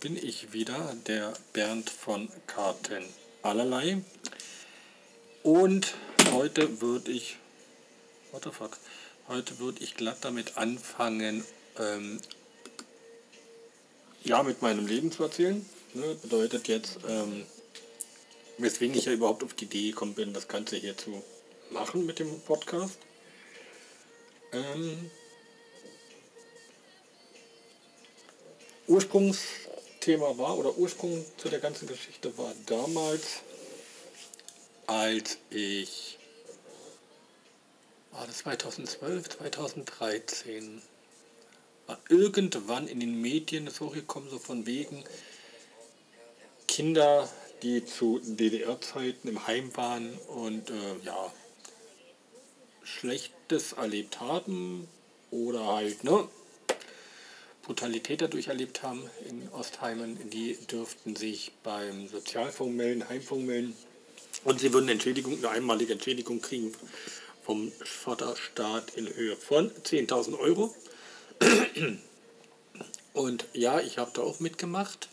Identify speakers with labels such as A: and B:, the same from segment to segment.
A: bin ich wieder, der Bernd von Karten allerlei. Und heute würde ich, what the fuck, heute würde ich glatt damit anfangen, ähm, ja, mit meinem Leben zu erzählen. Ne, bedeutet jetzt, ähm, weswegen ich ja überhaupt auf die Idee gekommen bin, das Ganze hier zu machen mit dem Podcast. Ähm, Ursprungsthema war oder Ursprung zu der ganzen Geschichte war damals, als ich, war das 2012, 2013, war irgendwann in den Medien so gekommen, so von wegen Kinder, die zu DDR-Zeiten im Heim waren und äh, ja, Schlechtes erlebt haben oder halt, ne, Brutalität dadurch erlebt haben in Ostheimen, die dürften sich beim Sozialfonds melden, Heimfonds melden und sie würden Entschädigung, eine einmalige Entschädigung kriegen vom Vaterstaat in Höhe von 10.000 Euro. Und ja, ich habe da auch mitgemacht,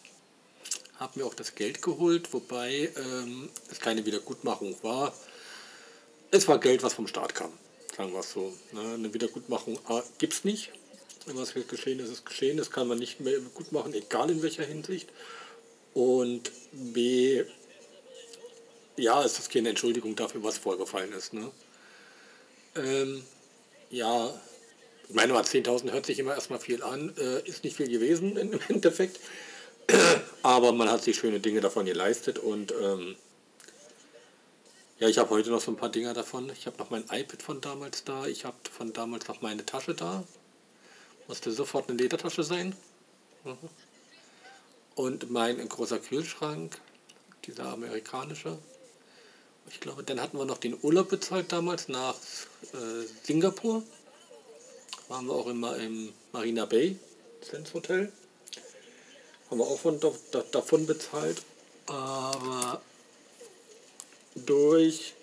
A: habe mir auch das Geld geholt, wobei ähm, es keine Wiedergutmachung war. Es war Geld, was vom Staat kam, sagen wir es so. Ne? Eine Wiedergutmachung A gibt es nicht was geschehen ist, ist geschehen. Das kann man nicht mehr gut machen, egal in welcher Hinsicht. Und B, ja, es ist keine Entschuldigung dafür, was vorgefallen ist. Ne? Ähm, ja, ich meine mal, 10.000 hört sich immer erstmal viel an, äh, ist nicht viel gewesen im Endeffekt. Aber man hat sich schöne Dinge davon geleistet und ähm, ja, ich habe heute noch so ein paar Dinge davon. Ich habe noch mein iPad von damals da, ich habe von damals noch meine Tasche da, musste sofort eine Ledertasche sein. Mhm. Und mein großer Kühlschrank, dieser amerikanische. Ich glaube, dann hatten wir noch den Urlaub bezahlt damals nach äh, Singapur. Waren wir auch immer im Marina Bay, Sense Hotel. Haben wir auch von, da, davon bezahlt. Aber durch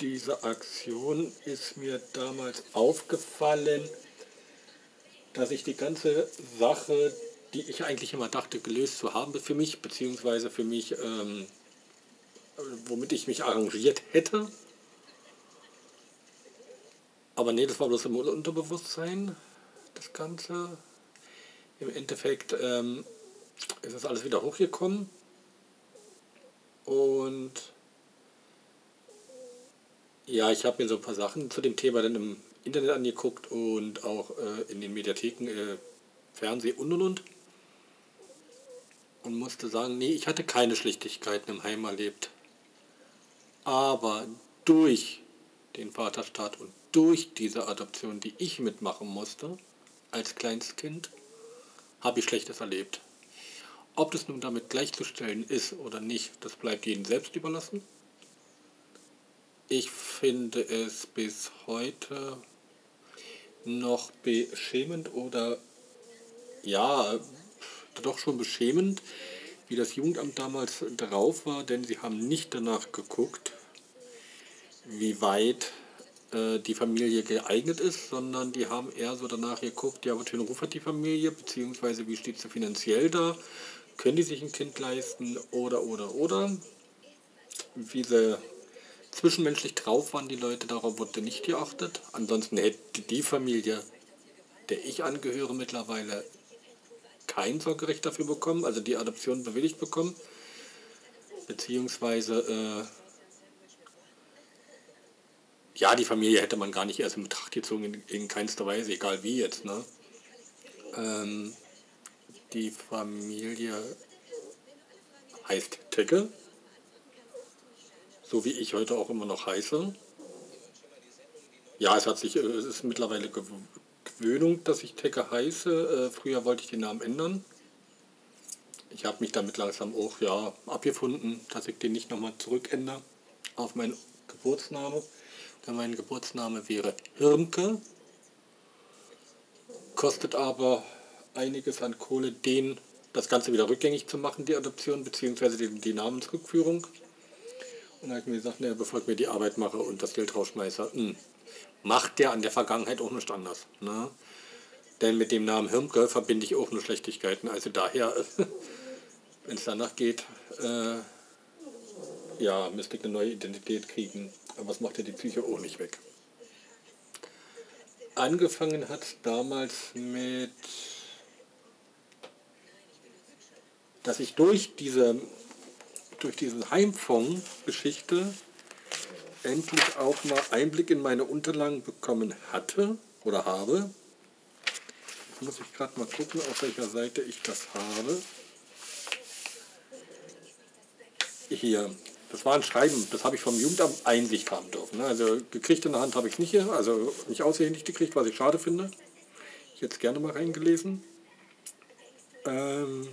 A: diese Aktion ist mir damals aufgefallen, dass ich die ganze Sache, die ich eigentlich immer dachte, gelöst zu haben für mich, beziehungsweise für mich, ähm, womit ich mich arrangiert hätte. Aber nee, das war bloß im Unterbewusstsein, das Ganze. Im Endeffekt ähm, ist das alles wieder hochgekommen. Und ja, ich habe mir so ein paar Sachen zu dem Thema dann im Internet angeguckt und auch äh, in den Mediatheken, äh, Fernseh und und und. Und musste sagen, nee, ich hatte keine Schlichtigkeiten im Heim erlebt. Aber durch den Vaterstaat und durch diese Adoption, die ich mitmachen musste, als Kleinstkind, habe ich Schlechtes erlebt. Ob das nun damit gleichzustellen ist oder nicht, das bleibt jedem selbst überlassen. Ich finde es bis heute noch beschämend oder ja, doch schon beschämend, wie das Jugendamt damals drauf war, denn sie haben nicht danach geguckt, wie weit äh, die Familie geeignet ist, sondern die haben eher so danach geguckt, ja, was für einen Ruf hat die Familie, beziehungsweise wie steht sie finanziell da, können die sich ein Kind leisten oder, oder, oder. Wie sie zwischenmenschlich drauf waren die Leute, darauf wurde nicht geachtet. Ansonsten hätte die Familie, der ich angehöre mittlerweile, kein Sorgerecht dafür bekommen, also die Adoption bewilligt bekommen. Beziehungsweise, äh, ja, die Familie hätte man gar nicht erst in Betracht gezogen, in, in keinster Weise, egal wie jetzt. Ne? Ähm, die Familie heißt Tecke, so wie ich heute auch immer noch heiße. Ja, es hat sich, äh, es ist mittlerweile Gewöhnung, dass ich Tecke heiße. Äh, früher wollte ich den Namen ändern. Ich habe mich damit langsam auch ja, abgefunden, dass ich den nicht nochmal zurückändere auf meinen Geburtsname. Denn mein Geburtsname wäre Hirmke. Kostet aber einiges an Kohle, den das Ganze wieder rückgängig zu machen, die Adoption bzw. Die, die Namensrückführung. Und habe ich mir gesagt, ne, bevor ich mir die Arbeit mache und das Geld rausschmeiße, mh, hm, macht der an der Vergangenheit auch nicht anders. Ne? Denn mit dem Namen Hirmke verbinde ich auch nur Schlechtigkeiten. Also daher wenn es danach geht, äh, ja, müsste ich eine neue Identität kriegen. Aber was macht ja die Psyche auch nicht weg. Angefangen hat damals mit, dass ich durch diese, durch diese Heimfond-Geschichte endlich auch mal Einblick in meine Unterlagen bekommen hatte oder habe. Jetzt muss ich gerade mal gucken, auf welcher Seite ich das habe. Hier, das war ein Schreiben, das habe ich vom Jugendamt Einsicht haben dürfen. Ne? Also gekriegt in der Hand habe ich nicht hier, also nicht aushändig gekriegt, was ich schade finde. Ich hätte es gerne mal reingelesen. Ähm,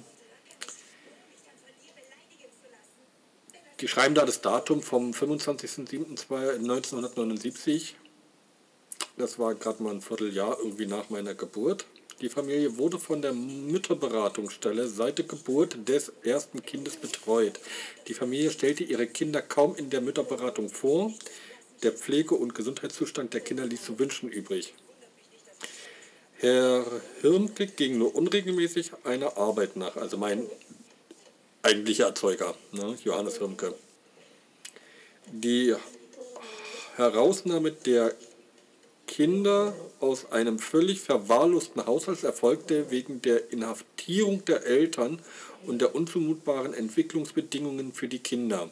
A: die schreiben da das Datum vom 25.07.1979. Das war gerade mal ein Vierteljahr irgendwie nach meiner Geburt. Die Familie wurde von der Mütterberatungsstelle seit der Geburt des ersten Kindes betreut. Die Familie stellte ihre Kinder kaum in der Mütterberatung vor. Der Pflege- und Gesundheitszustand der Kinder ließ zu wünschen übrig. Herr Hirnke ging nur unregelmäßig einer Arbeit nach, also mein eigentlicher Erzeuger, ne, Johannes Hirnke. Die Herausnahme der Kinder aus einem völlig verwahrlosten Haushalt erfolgte wegen der Inhaftierung der Eltern und der unzumutbaren Entwicklungsbedingungen für die Kinder.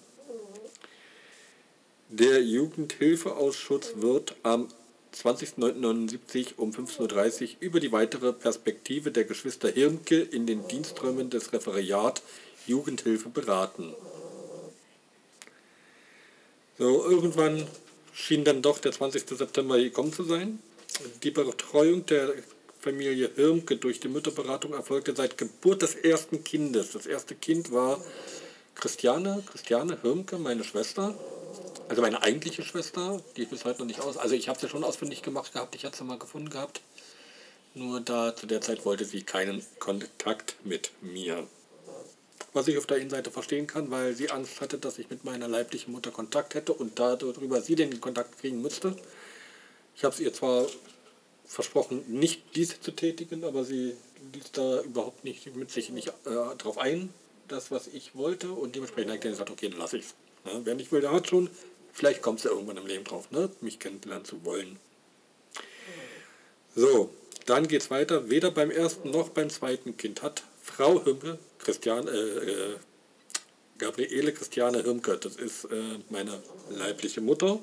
A: Der Jugendhilfeausschuss wird am 20.09.79 um 15.30 Uhr über die weitere Perspektive der Geschwister Hirnke in den Diensträumen des Referat Jugendhilfe beraten. So, irgendwann schien dann doch der 20. September gekommen zu sein. Die Betreuung der Familie Hirmke durch die Mütterberatung erfolgte seit Geburt des ersten Kindes. Das erste Kind war Christiane, Christiane Hirmke, meine Schwester. Also meine eigentliche Schwester, die ich bis heute noch nicht aus. Also ich habe sie schon ausfindig gemacht gehabt, ich hatte sie mal gefunden gehabt. Nur da zu der Zeit wollte sie keinen Kontakt mit mir. Was ich auf der Innenseite verstehen kann, weil sie Angst hatte, dass ich mit meiner leiblichen Mutter Kontakt hätte und darüber sie den Kontakt kriegen müsste. Ich habe es ihr zwar versprochen, nicht diese zu tätigen, aber sie ließ da überhaupt nicht mit sich nicht äh, darauf ein, das, was ich wollte. Und dementsprechend habe ich gesagt, okay, dann lasse ich es. Ne? Wer nicht will, der hat schon. Vielleicht kommt es ja irgendwann im Leben drauf, ne? mich kennenlernen zu wollen. So, dann geht es weiter. Weder beim ersten noch beim zweiten Kind hat Frau Hümke, Christian, äh, äh, Gabriele Christiane Hümke, das ist äh, meine leibliche Mutter,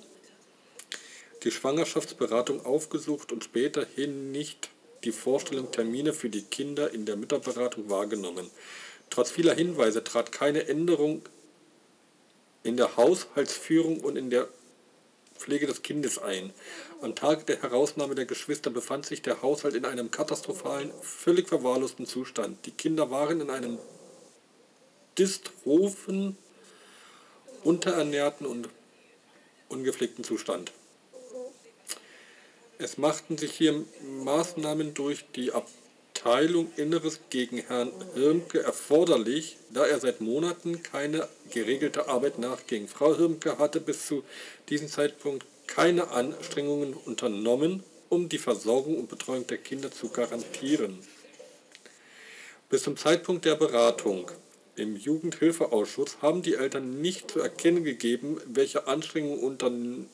A: die Schwangerschaftsberatung aufgesucht und späterhin nicht die Vorstellung Termine für die Kinder in der Mütterberatung wahrgenommen. Trotz vieler Hinweise trat keine Änderung in der Haushaltsführung und in der Pflege des Kindes ein. Am Tag der Herausnahme der Geschwister befand sich der Haushalt in einem katastrophalen, völlig verwahrlosten Zustand. Die Kinder waren in einem dystrophen, unterernährten und ungepflegten Zustand. Es machten sich hier Maßnahmen durch die Abteilung Inneres gegen Herrn Hirmke erforderlich, da er seit Monaten keine geregelte Arbeit nachging. Frau Hirmke hatte bis zu diesem Zeitpunkt keine Anstrengungen unternommen, um die Versorgung und Betreuung der Kinder zu garantieren. Bis zum Zeitpunkt der Beratung im Jugendhilfeausschuss haben die Eltern nicht zu erkennen gegeben, welche Anstrengungen unternehmen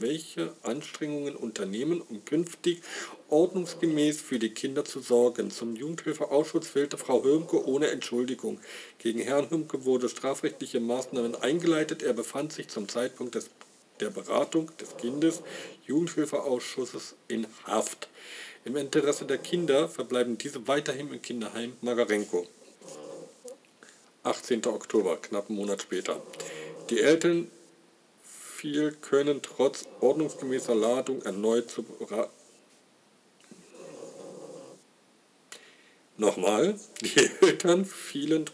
A: welche Anstrengungen unternehmen, um künftig ordnungsgemäß für die Kinder zu sorgen. Zum Jugendhilfeausschuss fehlte Frau Hömke ohne Entschuldigung. Gegen Herrn Hömke wurde strafrechtliche Maßnahmen eingeleitet. Er befand sich zum Zeitpunkt des, der Beratung des Kindes Jugendhilfeausschusses in Haft. Im Interesse der Kinder verbleiben diese weiterhin im Kinderheim Magarenko. 18. Oktober, knapp einen Monat später. Die Eltern viel können trotz ordnungsgemäßer Ladung erneut zu Nochmal, die Eltern fielen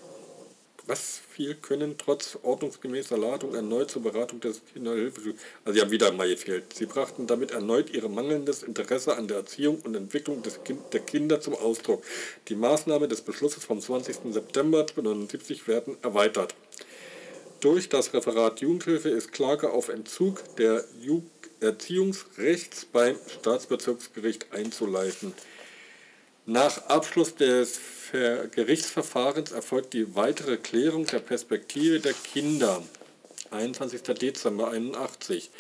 A: was viel können trotz ordnungsgemäßer Ladung erneut zur Beratung des Kinderhilfe. Also sie haben wieder mal gefehlt. Sie brachten damit erneut ihr mangelndes Interesse an der Erziehung und Entwicklung des kind, der Kinder zum Ausdruck. Die Maßnahmen des Beschlusses vom 20. September 1979 werden erweitert. Durch das Referat Jugendhilfe ist Klage auf Entzug der Erziehungsrechts beim Staatsbezirksgericht einzuleiten. Nach Abschluss des Gerichtsverfahrens erfolgt die weitere Klärung der Perspektive der Kinder. 21. Dezember 81.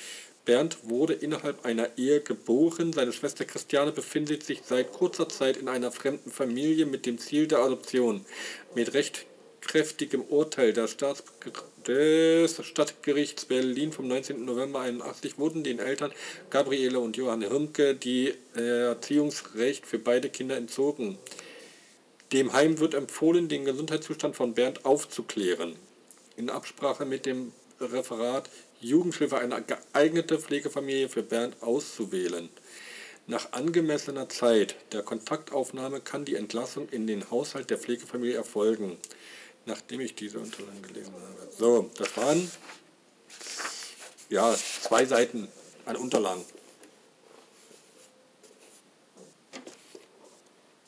A: Bernd wurde innerhalb einer Ehe geboren. Seine Schwester Christiane befindet sich seit kurzer Zeit in einer fremden Familie mit dem Ziel der Adoption. Mit rechtkräftigem Urteil des Stadtgerichts Berlin vom 19. November 81 wurden den Eltern Gabriele und Johann Hirmke die Erziehungsrecht für beide Kinder entzogen. Dem Heim wird empfohlen, den Gesundheitszustand von Bernd aufzuklären. In Absprache mit dem Referat Jugendhilfe eine geeignete Pflegefamilie für Bernd auszuwählen. Nach angemessener Zeit der Kontaktaufnahme kann die Entlassung in den Haushalt der Pflegefamilie erfolgen, nachdem ich diese Unterlagen gelesen habe. So, das waren ja zwei Seiten an Unterlagen.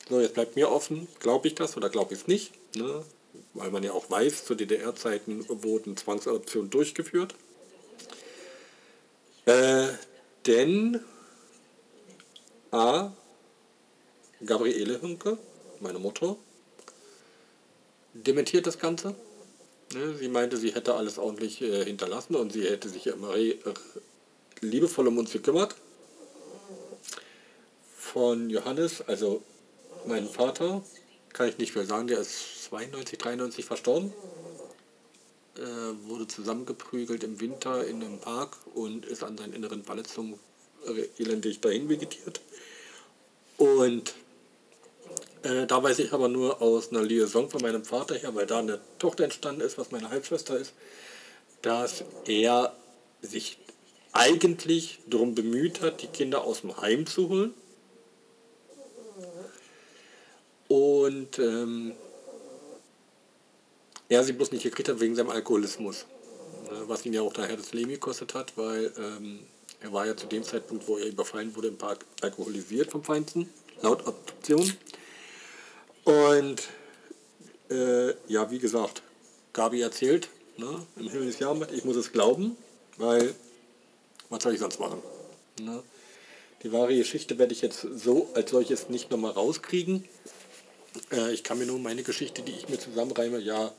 A: So, jetzt bleibt mir offen, glaube ich das oder glaube ich es nicht, ne? weil man ja auch weiß, zu DDR-Zeiten wurden Zwangsadoptionen durchgeführt. Äh, denn A. Gabriele Hünke, meine Mutter, dementiert das Ganze. Ne, sie meinte, sie hätte alles ordentlich äh, hinterlassen und sie hätte sich immer äh, liebevoll um uns gekümmert. Von Johannes, also meinem Vater, kann ich nicht viel sagen, der ist 92, 93 verstorben äh, wurde zusammengeprügelt im Winter in einem Park und ist an seinen inneren Verletzungen elendig dahin vegetiert. Und äh, da weiß ich aber nur aus einer Liaison von meinem Vater her, weil da eine Tochter entstanden ist, was meine Halbschwester ist, dass er sich eigentlich darum bemüht hat, die Kinder aus dem Heim zu holen. Und ähm, er sie bloß nicht gekriegt hat wegen seinem Alkoholismus. Ne, was ihn ja auch daher das Leben gekostet hat, weil ähm, er war ja zu dem Zeitpunkt, wo er überfallen wurde, im Park alkoholisiert vom Feinsten, laut Adoption. Und äh, ja, wie gesagt, Gabi erzählt, ne, im Himmel ist Jahrmarkt, ich muss es glauben, weil was soll ich sonst machen? Ne? Die wahre Geschichte werde ich jetzt so als solches nicht nochmal rauskriegen. Äh, ich kann mir nur meine Geschichte, die ich mir zusammenreime, ja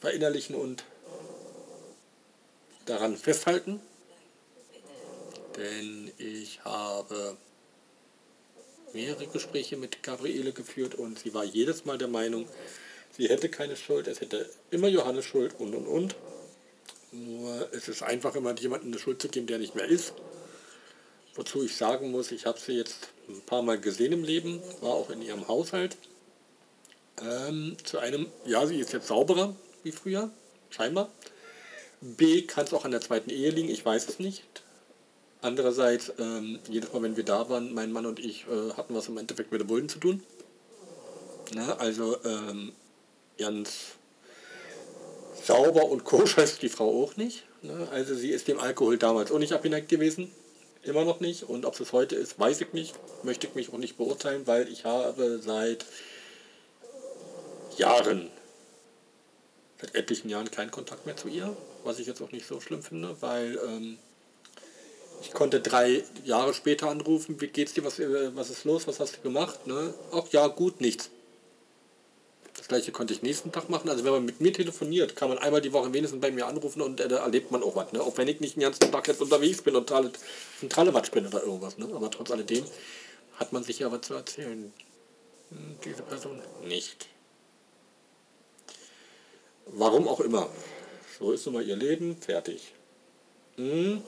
A: verinnerlichen und daran festhalten. Denn ich habe mehrere Gespräche mit Gabriele geführt und sie war jedes Mal der Meinung, sie hätte keine Schuld, es hätte immer Johannes Schuld und und und. Nur es ist einfach immer jemandem eine Schuld zu geben, der nicht mehr ist. Wozu ich sagen muss, ich habe sie jetzt ein paar Mal gesehen im Leben, war auch in ihrem Haushalt. Ähm, zu einem, ja, sie ist jetzt sauberer, wie früher, scheinbar. B kann es auch an der zweiten Ehe liegen, ich weiß es nicht. Andererseits, ähm, jedes Mal, wenn wir da waren, mein Mann und ich äh, hatten was im Endeffekt mit den Bullen zu tun. Na, also ähm, ganz sauber und koscher ist die Frau auch nicht. Ne? Also sie ist dem Alkohol damals auch nicht abgeneigt gewesen. Immer noch nicht. Und ob es heute ist, weiß ich nicht. Möchte ich mich auch nicht beurteilen, weil ich habe seit Jahren seit etlichen Jahren keinen Kontakt mehr zu ihr, was ich jetzt auch nicht so schlimm finde, weil ähm, ich konnte drei Jahre später anrufen, wie geht's dir, was, äh, was ist los, was hast du gemacht? Ne? Ach ja, gut, nichts. Das gleiche konnte ich nächsten Tag machen. Also wenn man mit mir telefoniert, kann man einmal die Woche wenigstens bei mir anrufen und äh, da erlebt man auch was. Ne? Auch wenn ich nicht den ganzen Tag jetzt unterwegs bin und ein Trallewatsch bin oder irgendwas. Ne? Aber trotz alledem hat man sich ja was zu erzählen. Hm, diese Person nicht. Warum auch immer. So ist nun mal ihr Leben, fertig. Hm.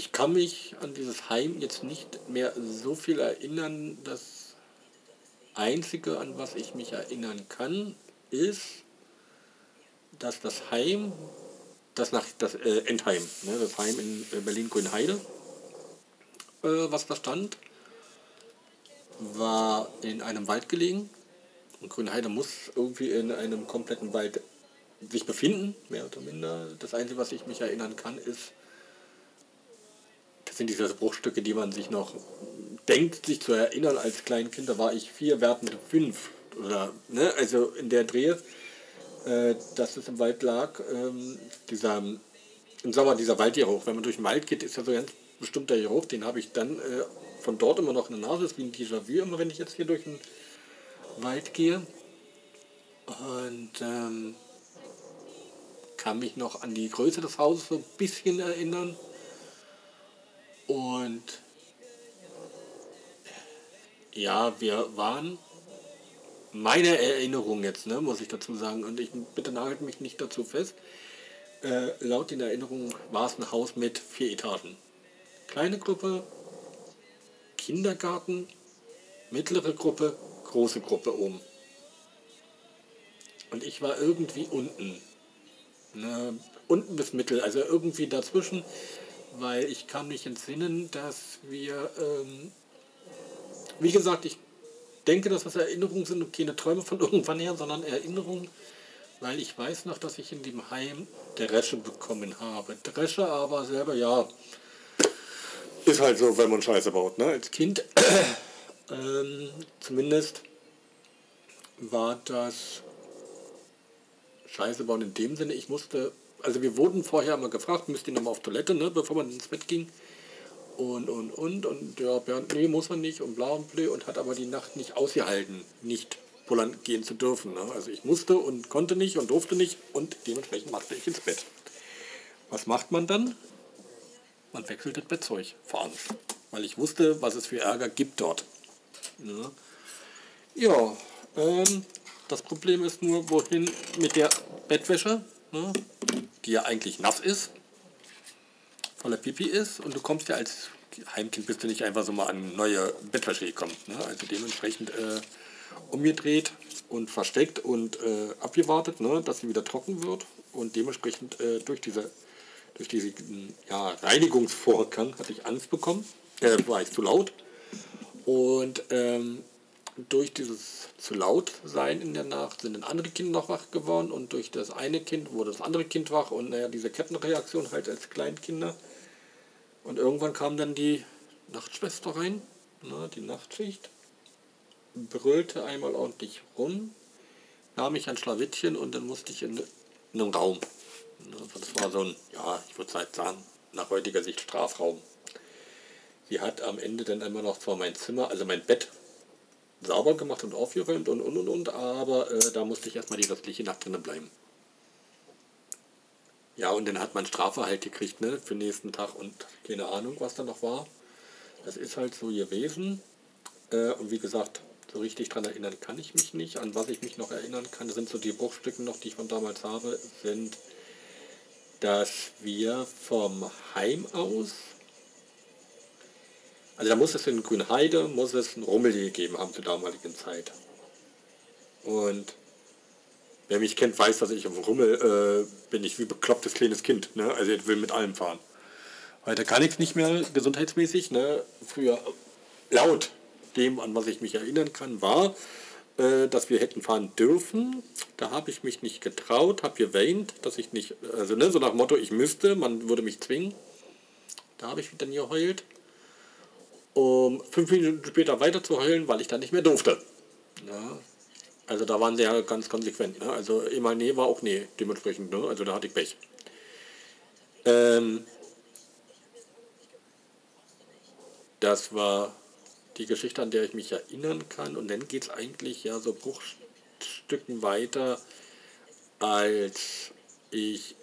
A: Ich kann mich an dieses Heim jetzt nicht mehr so viel erinnern. Das Einzige, an was ich mich erinnern kann, ist, dass das Heim, das nach das äh, Endheim, ne, das Heim in äh, Berlin-Grünheide, äh, was da stand, war in einem Wald gelegen und Grünheide muss irgendwie in einem kompletten Wald sich befinden, mehr oder minder. Das Einzige, was ich mich erinnern kann, ist, sind diese Bruchstücke, die man sich noch denkt, sich zu erinnern. Als Kleinkind, da war ich vier, wertende fünf. Oder, ne, also in der Dreh, äh, dass es im Wald lag, ähm, dieser, im Sommer dieser Waldgeruch. Wenn man durch den Wald geht, ist ja so ganz bestimmter Geruch, den habe ich dann äh, von dort immer noch in der Nase, ist wie ein Déjà-vu, immer wenn ich jetzt hier durch den Wald gehe. Und ähm, kann mich noch an die Größe des Hauses so ein bisschen erinnern. Und ja, wir waren meine Erinnerung jetzt, ne, muss ich dazu sagen, und ich bitte nagelt mich nicht dazu fest. Äh, laut den Erinnerungen war es ein Haus mit vier Etagen. Kleine Gruppe, Kindergarten, mittlere Gruppe, große Gruppe oben. Und ich war irgendwie unten. Ne, unten bis mittel, also irgendwie dazwischen, weil ich kann mich entsinnen, dass wir, ähm, wie gesagt, ich denke, dass das Erinnerungen sind und keine Träume von irgendwann her, sondern Erinnerungen, weil ich weiß noch, dass ich in dem Heim Dresche bekommen habe. Dresche aber selber, ja, ist halt so, wenn man Scheiße baut, ne? Als Kind, ähm, zumindest war das Scheiße bauen in dem Sinne, ich musste, also wir wurden vorher mal gefragt, müsst ihr nochmal auf Toilette, ne, bevor man ins Bett ging und, und, und. Und ja, Bernd, nee, muss man nicht und bla und blö und hat aber die Nacht nicht ausgehalten, nicht pullern gehen zu dürfen. Ne? Also ich musste und konnte nicht und durfte nicht und dementsprechend machte ich ins Bett. Was macht man dann? Man wechselt das Bettzeug vor Angst, weil ich wusste, was es für Ärger gibt dort. Ne? Ja, ähm, das Problem ist nur, wohin mit der Bettwäsche, ne? Die ja eigentlich nass ist voller Pipi ist und du kommst ja als Heimkind bist du nicht einfach so mal an neue Bettwäsche gekommen. Ne? Also dementsprechend äh, umgedreht und versteckt und äh, abgewartet, ne? dass sie wieder trocken wird und dementsprechend äh, durch diese durch diesen ja, Reinigungsvorgang hatte ich Angst bekommen, äh, war ich zu laut und ähm, durch dieses zu laut sein in der Nacht sind dann andere Kinder noch wach geworden und durch das eine Kind wurde das andere Kind wach und naja, diese Kettenreaktion halt als Kleinkinder und irgendwann kam dann die Nachtschwester rein, ne, die Nachtschicht, brüllte einmal ordentlich rum, nahm mich ein Schlawittchen und dann musste ich in, in einen Raum. Ne, das war so ein, ja, ich würde sagen, nach heutiger Sicht Strafraum. Sie hat am Ende dann immer noch zwar mein Zimmer, also mein Bett, sauber gemacht und aufgeräumt und und und und, aber äh, da musste ich erstmal die restliche Nacht drinnen bleiben. Ja, und dann hat man Strafe halt gekriegt, ne, für den nächsten Tag und keine Ahnung, was da noch war. Das ist halt so gewesen. Äh, und wie gesagt, so richtig daran erinnern kann ich mich nicht. An was ich mich noch erinnern kann, sind so die Bruchstücke noch, die ich von damals habe, sind, dass wir vom Heim aus, also da muss es in Grünheide, muss es ein Rummel gegeben haben zur damaligen Zeit. Und Wer mich kennt, weiß, dass ich auf Rummel äh, bin ich wie beklopptes kleines Kind. Ne? Also ich will mit allem fahren. Heute kann ich es nicht mehr gesundheitsmäßig. Ne? Früher laut dem, an was ich mich erinnern kann, war, äh, dass wir hätten fahren dürfen. Da habe ich mich nicht getraut, habe geweint, dass ich nicht, also ne, so nach Motto, ich müsste, man würde mich zwingen. Da habe ich dann geheult, um fünf Minuten später weiter zu heulen, weil ich dann nicht mehr durfte. Ja, also da waren sie ja ganz konsequent. Ne? Also immer nee war auch nee, dementsprechend. Ne? Also da hatte ich Pech. Ähm, das war die Geschichte, an der ich mich erinnern kann. Und dann geht es eigentlich ja so Bruchstücken weiter, als ich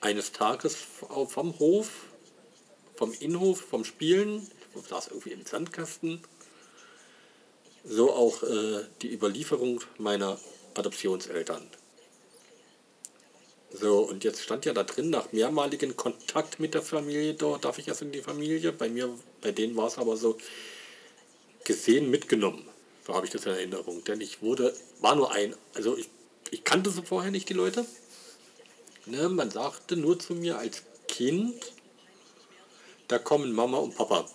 A: eines Tages vom Hof, vom Innenhof, vom Spielen, ich saß irgendwie im Sandkasten, so auch äh, die Überlieferung meiner Adoptionseltern. So, und jetzt stand ja da drin, nach mehrmaligen Kontakt mit der Familie, dort darf ich erst in die Familie. Bei mir, bei denen war es aber so gesehen, mitgenommen. So habe ich das in Erinnerung. Denn ich wurde, war nur ein, also ich, ich kannte sie vorher nicht, die Leute. Ne, man sagte nur zu mir als Kind, da kommen Mama und Papa,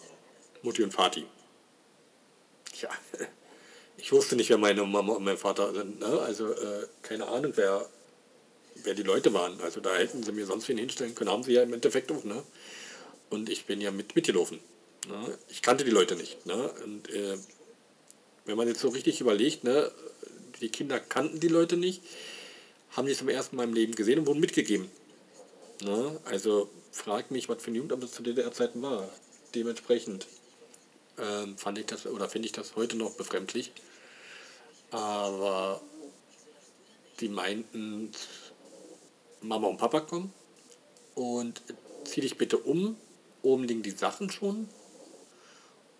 A: Mutti und Vati. Ja, ich wusste nicht, wer meine Mama und mein Vater sind. Ne? Also äh, keine Ahnung, wer, wer die Leute waren. Also da hätten sie mir sonst wen hinstellen können, haben sie ja im Endeffekt auch. Ne? Und ich bin ja mit mitgelaufen. Ne? Ich kannte die Leute nicht. Ne? Und äh, wenn man jetzt so richtig überlegt, ne, die Kinder kannten die Leute nicht, haben die zum ersten Mal im Leben gesehen und wurden mitgegeben. Ne? Also frag mich, was für ein Jugendamt das zu DDR-Zeiten war. Dementsprechend ähm, fand ich das oder finde ich das heute noch befremdlich. Aber die meinten, Mama und Papa kommen und zieh dich bitte um. Oben liegen die Sachen schon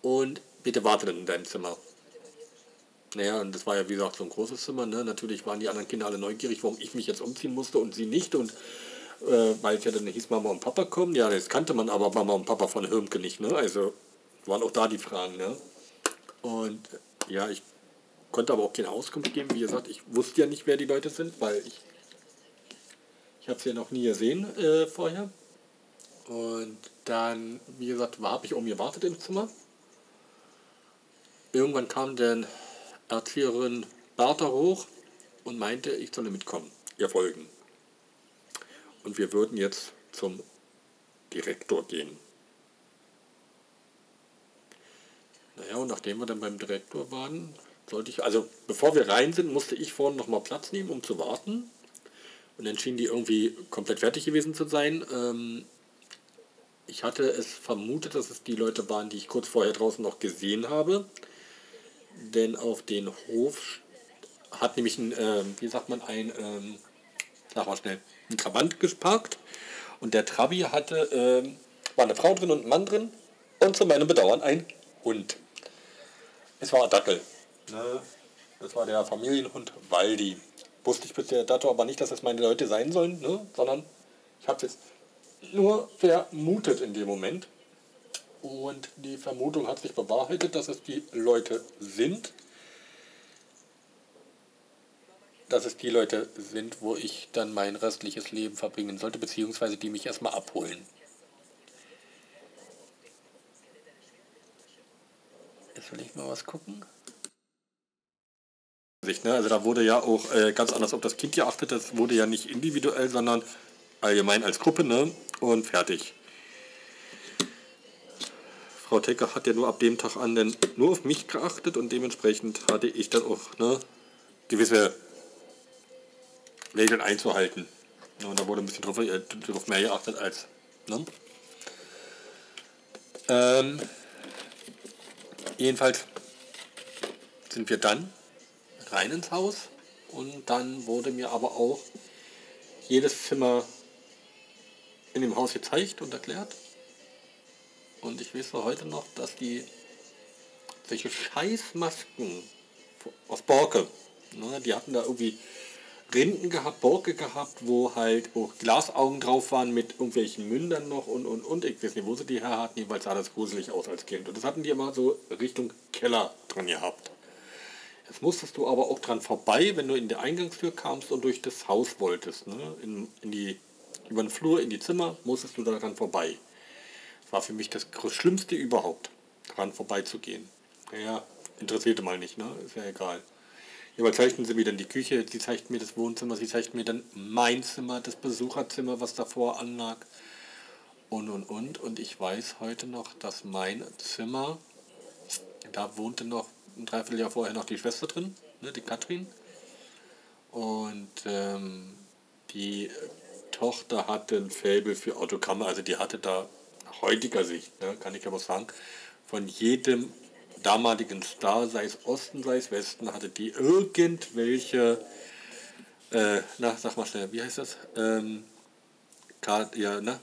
A: und bitte warte dann in deinem Zimmer. Naja, und das war ja wie gesagt so ein großes Zimmer. Ne? Natürlich waren die anderen Kinder alle neugierig, warum ich mich jetzt umziehen musste und sie nicht. Und äh, weil es ja dann hieß, Mama und Papa kommen. Ja, das kannte man aber Mama und Papa von Hirmke nicht. Ne? Also waren auch da die Fragen. Ne? Und ja, ich konnte aber auch keine Auskunft geben. Wie gesagt, ich wusste ja nicht, wer die Leute sind, weil ich, ich habe sie ja noch nie gesehen äh, vorher. Und dann, wie gesagt, habe ich um gewartet im Zimmer. Irgendwann kam dann Erzieherin Bertha hoch und meinte, ich solle mitkommen, ihr folgen. Und wir würden jetzt zum Direktor gehen. Naja, und nachdem wir dann beim Direktor waren, sollte ich, also bevor wir rein sind, musste ich vorne nochmal Platz nehmen, um zu warten. Und dann schien die irgendwie komplett fertig gewesen zu sein. Ähm, ich hatte es vermutet, dass es die Leute waren, die ich kurz vorher draußen noch gesehen habe. Denn auf den Hof hat nämlich ein, äh, wie sagt man, ein, ähm, sag mal schnell, ein Trabant geparkt. Und der Trabi hatte, äh, war eine Frau drin und ein Mann drin. Und zu meinem Bedauern ein Hund. Es war Dackel. Ne? Das war der Familienhund Waldi. Wusste ich bis dato aber nicht, dass das meine Leute sein sollen, ne? sondern ich habe es nur vermutet in dem Moment. Und die Vermutung hat sich bewahrheitet, dass es die Leute sind. Dass es die Leute sind, wo ich dann mein restliches Leben verbringen sollte, beziehungsweise die mich erstmal abholen. Jetzt will ich mal was gucken. Ne? Also da wurde ja auch äh, ganz anders auf das Kind geachtet. Das wurde ja nicht individuell, sondern allgemein als Gruppe ne? und fertig. Frau Tecker hat ja nur ab dem Tag an denn nur auf mich geachtet und dementsprechend hatte ich dann auch ne, gewisse Regeln einzuhalten. Und da wurde ein bisschen drauf, äh, drauf mehr geachtet als. Ne? Ähm, jedenfalls sind wir dann rein ins Haus und dann wurde mir aber auch jedes Zimmer in dem Haus gezeigt und erklärt. Und ich weiß heute noch, dass die solche Scheißmasken aus Borke, ne, die hatten da irgendwie Rinden gehabt, Borke gehabt, wo halt auch Glasaugen drauf waren mit irgendwelchen Mündern noch und und und. Ich weiß nicht, wo sie die her hatten, jedenfalls sah das gruselig aus als Kind. Und das hatten die immer so Richtung Keller dran gehabt. Jetzt musstest du aber auch dran vorbei, wenn du in die Eingangstür kamst und durch das Haus wolltest. Ne? In, in die, über den Flur in die Zimmer musstest du daran vorbei war für mich das Schlimmste überhaupt, daran vorbeizugehen. Naja, interessierte mal nicht, ne? Ist ja egal. Ja, aber zeigten sie mir dann die Küche, sie zeigten mir das Wohnzimmer, sie zeigten mir dann mein Zimmer, das Besucherzimmer, was davor anlag. Und, und, und. Und ich weiß heute noch, dass mein Zimmer, da wohnte noch ein Dreivierteljahr vorher noch die Schwester drin, ne, die Katrin. Und ähm, die Tochter hatte ein Faible für Autokammer, also die hatte da heutiger Sicht, ne, kann ich aber sagen, von jedem damaligen Star, sei es Osten, sei es Westen, hatte die irgendwelche, äh, na, sag mal schnell, wie heißt das? Ähm, Kart, ja, ne?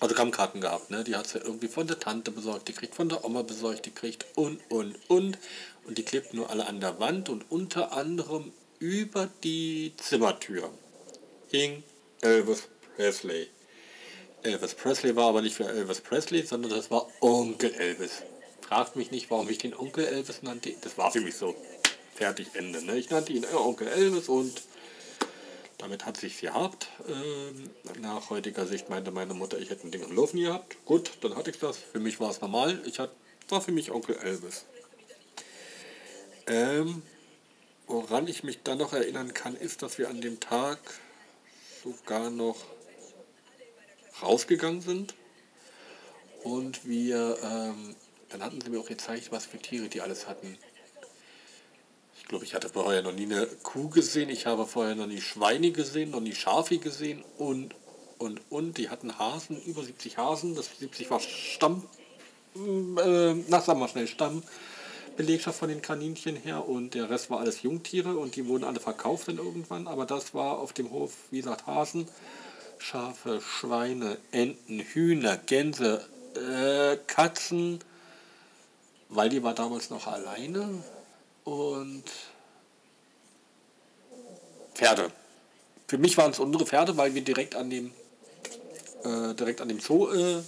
A: Autogrammkarten gehabt, ne? Die hat sie irgendwie von der Tante besorgt, die kriegt von der Oma besorgt, die kriegt und, und, und. Und die klebt nur alle an der Wand und unter anderem über die Zimmertür hing Elvis Presley. Elvis Presley war aber nicht für Elvis Presley, sondern das war Onkel Elvis. Fragt mich nicht, warum ich den Onkel Elvis nannte. Das war für mich so. Fertig, Ende. Ne? Ich nannte ihn Onkel Elvis und damit hat sich gehabt. Ähm, nach heutiger Sicht meinte meine Mutter, ich hätte ein Ding am Laufen gehabt. Gut, dann hatte ich das. Für mich war es normal. Ich hatte, war für mich Onkel Elvis. Ähm, woran ich mich dann noch erinnern kann, ist, dass wir an dem Tag sogar noch rausgegangen sind und wir, ähm, dann hatten sie mir auch gezeigt, was für Tiere die alles hatten. Ich glaube, ich hatte vorher noch nie eine Kuh gesehen, ich habe vorher noch nie Schweine gesehen, noch nie Schafe gesehen. Und, und, und. Die hatten Hasen, über 70 Hasen, das 70 war Stamm, äh, na sagen wir schnell, Stammbelegschaft von den Kaninchen her. Und der Rest war alles Jungtiere. Und die wurden alle verkauft dann irgendwann, aber das war auf dem Hof, wie gesagt, Hasen, Schafe, Schweine, Enten, Hühner, Gänse, äh, Katzen, weil die war damals noch alleine und Pferde. Für mich waren es unsere Pferde, weil wir direkt an dem äh, direkt an dem Zoo äh,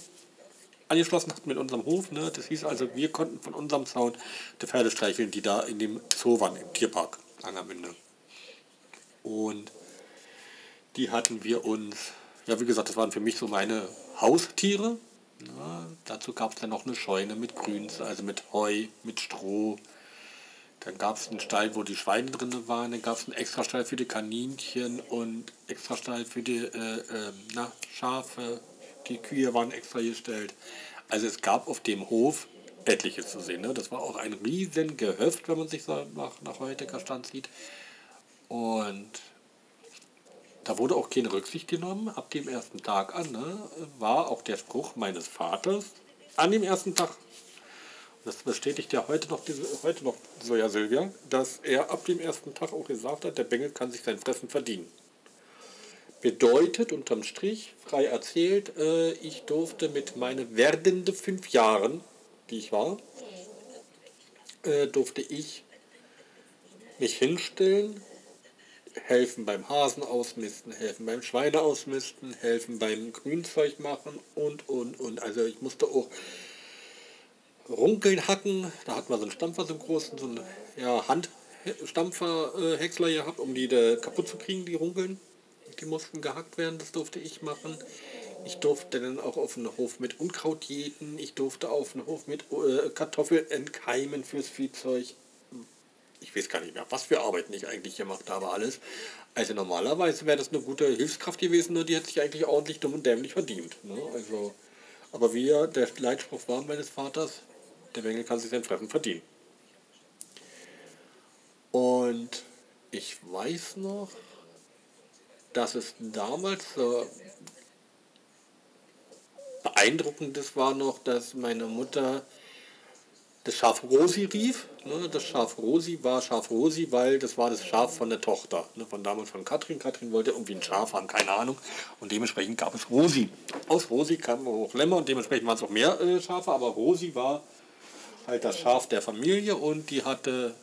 A: angeschlossen hatten mit unserem Hof. Ne? Das hieß also, wir konnten von unserem Zaun die Pferde streicheln, die da in dem Zoo waren, im Tierpark Angermünde. Und die hatten wir uns, ja wie gesagt, das waren für mich so meine Haustiere. Ja, dazu gab es dann noch eine Scheune mit Grüns, also mit Heu, mit Stroh. Dann gab es einen Stall, wo die Schweine drin waren. Dann gab es einen Extrastall für die Kaninchen und Extrastall für die äh, äh, na, Schafe. Die Kühe waren extra gestellt. Also es gab auf dem Hof etliches zu sehen. Ne? Das war auch ein riesen Gehöft, wenn man sich so nach, nach heutiger Stand sieht. Und da wurde auch keine Rücksicht genommen. Ab dem ersten Tag an ne, war auch der Spruch meines Vaters an dem ersten Tag, das bestätigt ja heute noch, diese, heute noch so ja Silvia, dass er ab dem ersten Tag auch gesagt hat, der Bengel kann sich sein Fressen verdienen. Bedeutet unterm Strich, frei erzählt, äh, ich durfte mit meinen werdenden fünf Jahren, die ich war, äh, durfte ich mich hinstellen, helfen beim Hasen ausmisten, helfen beim Schweine ausmisten, helfen beim Grünzeug machen und, und, und. Also ich musste auch Runkeln hacken, da hat man so einen Stampfer, so einen großen, so einen ja, Handstampfer-Häcksler gehabt, um die da kaputt zu kriegen, die Runkeln. Die mussten gehackt werden, das durfte ich machen. Ich durfte dann auch auf den Hof mit Unkraut jäten. Ich durfte auf den Hof mit äh, Kartoffeln entkeimen fürs Viehzeug ich weiß gar nicht mehr, was für Arbeiten ich eigentlich gemacht habe, alles. Also normalerweise wäre das eine gute Hilfskraft gewesen, nur die hätte sich eigentlich ordentlich dumm und dämlich verdient. Ne? Also, aber wie ja der Leitspruch war meines Vaters, der Bengel kann sich sein Fressen verdienen. Und ich weiß noch, dass es damals so beeindruckendes war noch, dass meine Mutter das Schaf Rosi rief. Ne? Das Schaf Rosi war Schaf Rosi, weil das war das Schaf von der Tochter, ne? von damals von Katrin. Katrin wollte irgendwie ein Schaf haben, keine Ahnung. Und dementsprechend gab es Rosi. Aus Rosi kamen auch Lämmer und dementsprechend waren es auch mehr äh, Schafe, aber Rosi war halt das Schaf der Familie und die hatte,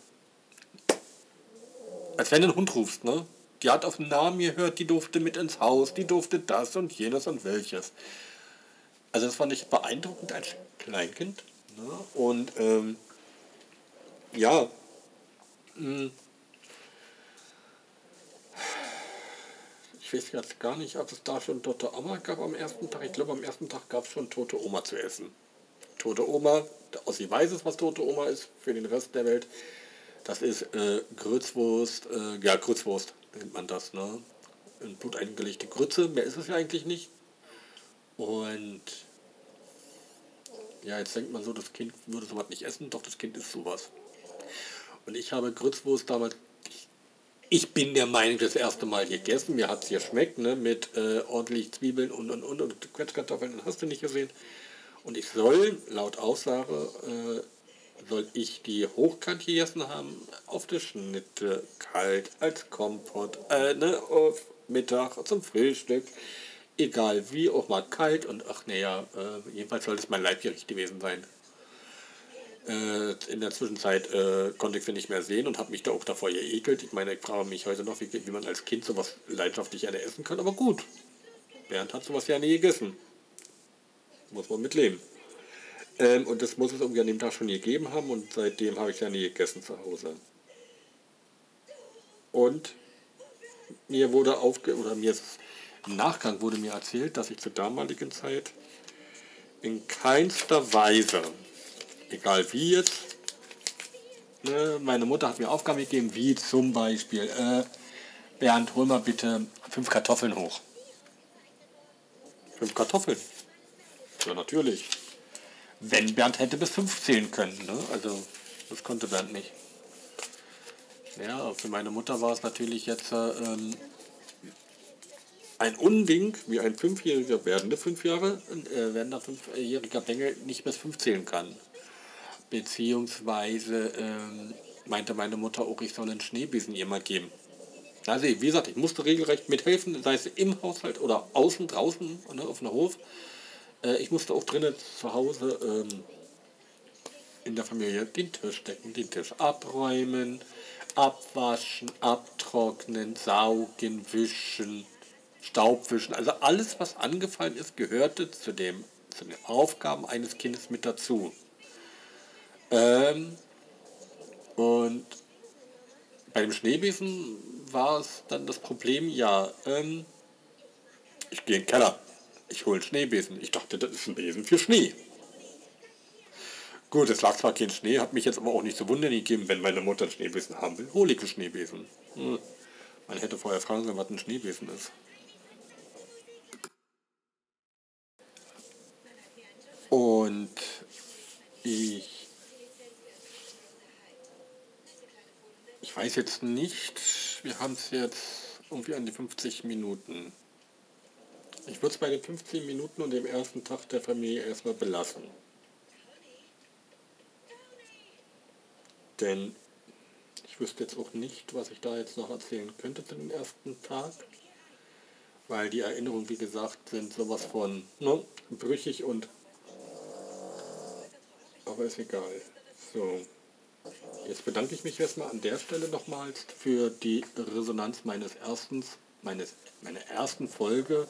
A: als wenn du einen Hund rufst, ne? Die hat auf den Namen gehört, die durfte mit ins Haus, die durfte das und jenes und welches. Also das fand ich beeindruckend als Kleinkind. Und ähm, ja, hm. ich weiß jetzt gar nicht, ob es da schon tote Oma gab am ersten Tag. Ich glaube, am ersten Tag gab es schon tote Oma zu essen. Tote Oma, der Ossi weiß es, was tote Oma ist für den Rest der Welt. Das ist äh, Grützwurst, äh, ja, Grützwurst nennt man das, ne? In Blut eingelegte Grütze, mehr ist es ja eigentlich nicht. Und ja, jetzt denkt man so, das Kind würde sowas nicht essen, doch das Kind isst sowas. Und ich habe Grützwurst damals, ich bin der Meinung, das erste Mal gegessen, mir hat es geschmeckt, ne, mit äh, ordentlich Zwiebeln und und und und Quetschkartoffeln, das hast du nicht gesehen. Und ich soll, laut Aussage, äh, soll ich die hochkant gegessen haben, auf der Schnitte, kalt, als Kompott, äh, ne, auf Mittag, zum Frühstück egal wie, auch mal kalt und ach naja, äh, jedenfalls sollte es mein Leibgericht gewesen sein. Äh, in der Zwischenzeit äh, konnte ich sie nicht mehr sehen und habe mich da auch davor geekelt. Ich meine, ich frage mich heute noch, wie, wie man als Kind sowas leidenschaftlich gerne essen kann, aber gut. Bernd hat sowas ja nie gegessen. Muss man mitleben. Ähm, und das muss es irgendwie an dem Tag schon gegeben haben und seitdem habe ich ja nie gegessen zu Hause. Und mir wurde aufge... oder mir ist im Nachgang wurde mir erzählt, dass ich zur damaligen Zeit in keinster Weise, egal wie jetzt, ne, meine Mutter hat mir Aufgaben gegeben, wie zum Beispiel, äh, Bernd, hol mal bitte fünf Kartoffeln hoch. Fünf Kartoffeln? Ja, natürlich. Wenn Bernd hätte bis fünf zählen können, ne? Also, das konnte Bernd nicht. Ja, für meine Mutter war es natürlich jetzt äh, ähm, ein Unding, wie ein fünfjähriger werdende fünf Jahre, äh, werdender fünfjähriger Bengel nicht bis fünf zählen kann. Beziehungsweise ähm, meinte meine Mutter auch, ich soll einen Schneebesen ihr mal geben. Also wie gesagt, ich musste regelrecht mithelfen, sei es im Haushalt oder außen, draußen, ne, auf dem Hof. Äh, ich musste auch drinnen zu Hause ähm, in der Familie den Tisch decken, den Tisch abräumen, abwaschen, abtrocknen, saugen, wischen, Staubwischen. Also alles, was angefallen ist, gehörte zu, dem, zu den Aufgaben eines Kindes mit dazu. Ähm, und bei dem Schneebesen war es dann das Problem, ja, ähm, ich gehe in den Keller, ich hole einen Schneebesen. Ich dachte, das ist ein Besen für Schnee. Gut, es lag zwar kein Schnee, hat mich jetzt aber auch nicht zu wundern gegeben, wenn meine Mutter einen Schneebesen haben will, hole ich einen Schneebesen. Hm. Man hätte vorher fragen sollen, was ein Schneebesen ist. Und ich, ich weiß jetzt nicht, wir haben es jetzt irgendwie an die 50 Minuten. Ich würde es bei den 15 Minuten und dem ersten Tag der Familie erstmal belassen. Denn ich wüsste jetzt auch nicht, was ich da jetzt noch erzählen könnte zu dem ersten Tag. Weil die Erinnerungen, wie gesagt, sind sowas von ne, brüchig und... Aber ist egal. So. Jetzt bedanke ich mich erstmal an der Stelle nochmals für die Resonanz meines ersten, meines, meiner ersten Folge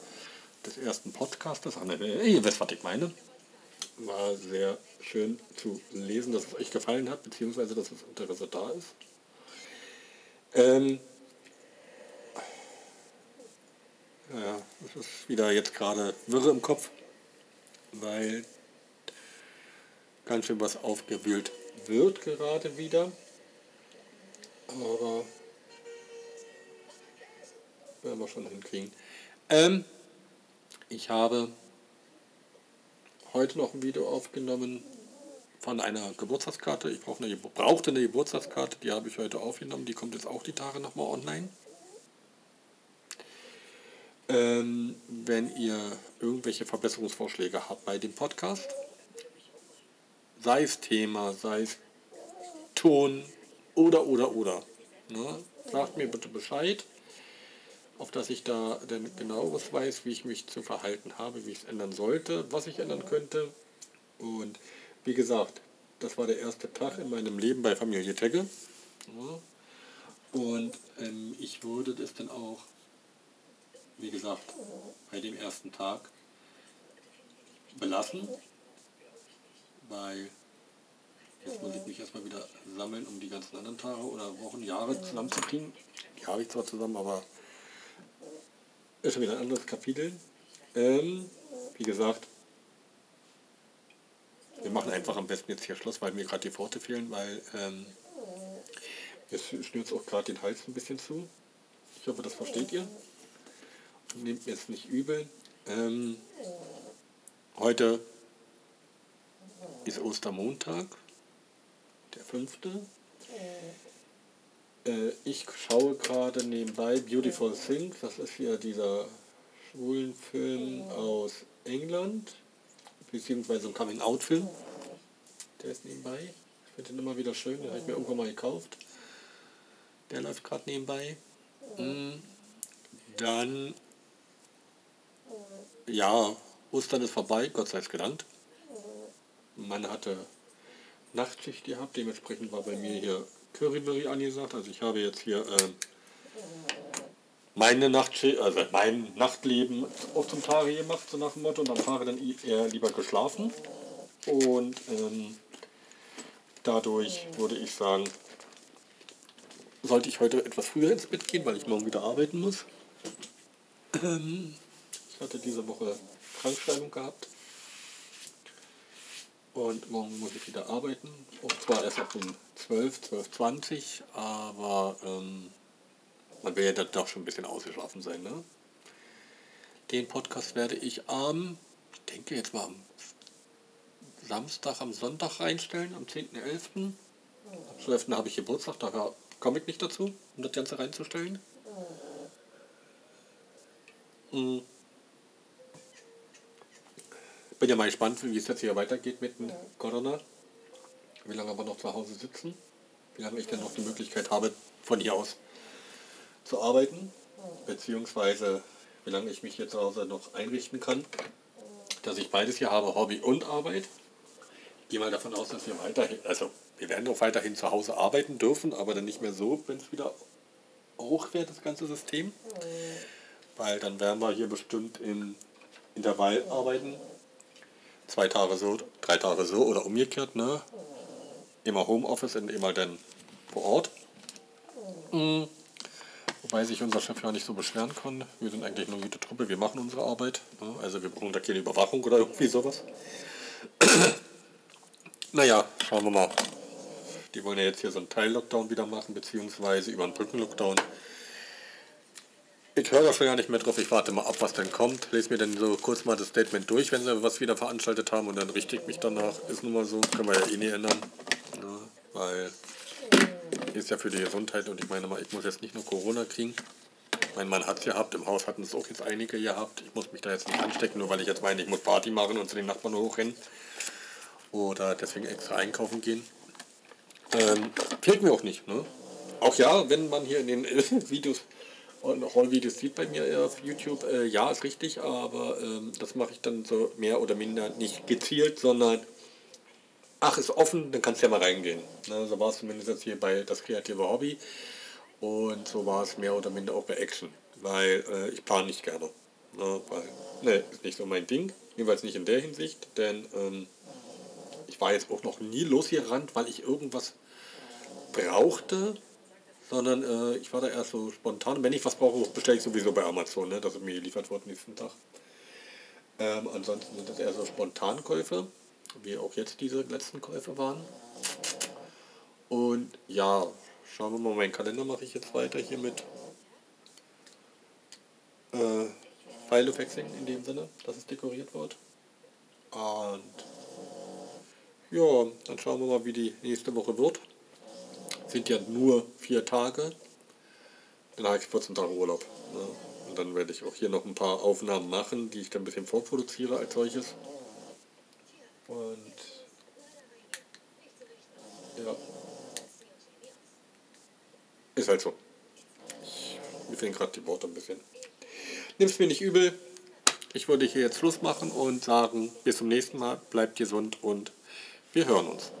A: des ersten Podcastes. Ihr wisst, was ich meine. War sehr schön zu lesen, dass es euch gefallen hat, beziehungsweise dass das Interesse da ist. Ähm, ja, es ist wieder jetzt gerade wirre im Kopf, weil ganz schön was aufgewühlt wird gerade wieder. Aber werden wir schon hinkriegen. Ähm, ich habe heute noch ein Video aufgenommen von einer Geburtstagskarte. Ich brauche eine, brauchte eine Geburtstagskarte, die habe ich heute aufgenommen. Die kommt jetzt auch die Tage nochmal online. Ähm, wenn ihr irgendwelche Verbesserungsvorschläge habt bei dem Podcast, sei es Thema, sei es Ton oder, oder, oder. Ne? Sagt mir bitte Bescheid, auf dass ich da denn genaueres weiß, wie ich mich zu verhalten habe, wie ich es ändern sollte, was ich ändern könnte. Und wie gesagt, das war der erste Tag in meinem Leben bei Familie Tegge. Ja. Und ähm, ich würde das dann auch, wie gesagt, bei dem ersten Tag belassen weil jetzt muss ich mich erstmal wieder sammeln, um die ganzen anderen Tage oder Wochen, Jahre zusammenzukriegen. Die habe ich zwar zusammen, aber ist schon wieder ein anderes Kapitel. Ähm, wie gesagt, wir machen einfach am besten jetzt hier Schluss, weil mir gerade die Worte fehlen, weil ähm, jetzt schnürt auch gerade den Hals ein bisschen zu. Ich hoffe, das versteht ihr. Nehmt mir jetzt nicht übel. Ähm, heute ist Ostermontag, der fünfte. Äh, ich schaue gerade nebenbei Beautiful Things, das ist ja dieser schwulen Film aus England, beziehungsweise ein Coming-out-Film. Der ist nebenbei. Ich finde den immer wieder schön, den habe ich mir irgendwann mal gekauft. Der läuft gerade nebenbei. Mm, dann, ja, Ostern ist vorbei, Gott sei es gedankt. Man hatte Nachtschicht gehabt, dementsprechend war bei mir hier Curryberry angesagt. Also ich habe jetzt hier äh, meine Nachtschicht, also mein Nachtleben auch zum Tage gemacht, so nach dem Motto, und am Tage dann eher lieber geschlafen. Und ähm, dadurch würde ich sagen, sollte ich heute etwas früher ins Bett gehen, weil ich morgen wieder arbeiten muss. Ähm, ich hatte diese Woche Krankschreibung gehabt. Und morgen muss ich wieder arbeiten. Und zwar erst ab um 12, 12.20 aber ähm, man will ja dann doch schon ein bisschen ausgeschlafen sein. Ne? Den Podcast werde ich am, ich denke jetzt mal am Samstag, am Sonntag reinstellen, am 10.11. Am 12. habe ich Geburtstag, daher komme ich nicht dazu, um das Ganze reinzustellen. Mhm. Bin ja mal gespannt, wie es jetzt hier weitergeht mit dem Corona. Wie lange wir noch zu Hause sitzen. Wie lange ich denn noch die Möglichkeit habe, von hier aus zu arbeiten. Beziehungsweise wie lange ich mich hier zu Hause noch einrichten kann. Dass ich beides hier habe, Hobby und Arbeit. Ich gehe mal davon aus, dass wir weiterhin, also wir werden auch weiterhin zu Hause arbeiten dürfen, aber dann nicht mehr so, wenn es wieder hoch wird, das ganze System. Weil dann werden wir hier bestimmt im Intervall arbeiten. Zwei Tage so, drei Tage so oder umgekehrt, ne? Immer Homeoffice und immer dann vor Ort. Mhm. Wobei sich unser Chef ja nicht so beschweren kann. Wir sind eigentlich eine gute Truppe, wir machen unsere Arbeit. Ne? Also wir brauchen da keine Überwachung oder irgendwie sowas. naja, schauen wir mal. Die wollen ja jetzt hier so einen Teil-Lockdown wieder machen, beziehungsweise über einen Brücken-Lockdown. Ich höre da schon gar nicht mehr drauf, ich warte mal ab, was denn kommt. Lese mir dann so kurz mal das Statement durch, wenn sie was wieder veranstaltet haben und dann richte ich mich danach. Ist nun mal so, können wir ja eh nicht ändern. Ne? Weil ist ja für die Gesundheit und ich meine mal, ich muss jetzt nicht nur Corona kriegen. Mein Mann hat es gehabt, im Haus hatten es auch jetzt einige gehabt. Ich muss mich da jetzt nicht anstecken, nur weil ich jetzt meine, ich muss Party machen und zu den Nachbarn hochrennen. Oder deswegen extra einkaufen gehen. Ähm, fehlt mir auch nicht. Ne? Auch ja, wenn man hier in den Videos und Haul-Videos sieht bei mir auf YouTube, äh, ja, ist richtig, aber ähm, das mache ich dann so mehr oder minder nicht gezielt, sondern ach, ist offen, dann kannst du ja mal reingehen. Ne, so war es zumindest jetzt hier bei das kreative Hobby und so war es mehr oder minder auch bei Action, weil äh, ich plane nicht gerne. Ne, weil, ne, ist nicht so mein Ding, jedenfalls nicht in der Hinsicht, denn ähm, ich war jetzt auch noch nie losgerannt, weil ich irgendwas brauchte, sondern äh, ich war da erst so spontan. Wenn ich was brauche, bestelle ich sowieso bei Amazon, ne? das ist mir geliefert worden nächsten Tag. Ähm, ansonsten sind das eher so Spontankäufe, wie auch jetzt diese letzten Käufe waren. Und ja, schauen wir mal, meinen Kalender mache ich jetzt weiter hier mit äh, File-Faxing in dem Sinne, dass es dekoriert wird. Und ja, dann schauen wir mal, wie die nächste Woche wird sind ja nur vier Tage. Dann habe ich 14 Tage Urlaub. Ne? Und dann werde ich auch hier noch ein paar Aufnahmen machen, die ich dann ein bisschen vorproduziere als solches. Und ja. Ist halt so. Mir fehlen gerade die Worte ein bisschen. Nimm's mir nicht übel. Ich würde hier jetzt Schluss machen und sagen, bis zum nächsten Mal, bleibt gesund und wir hören uns.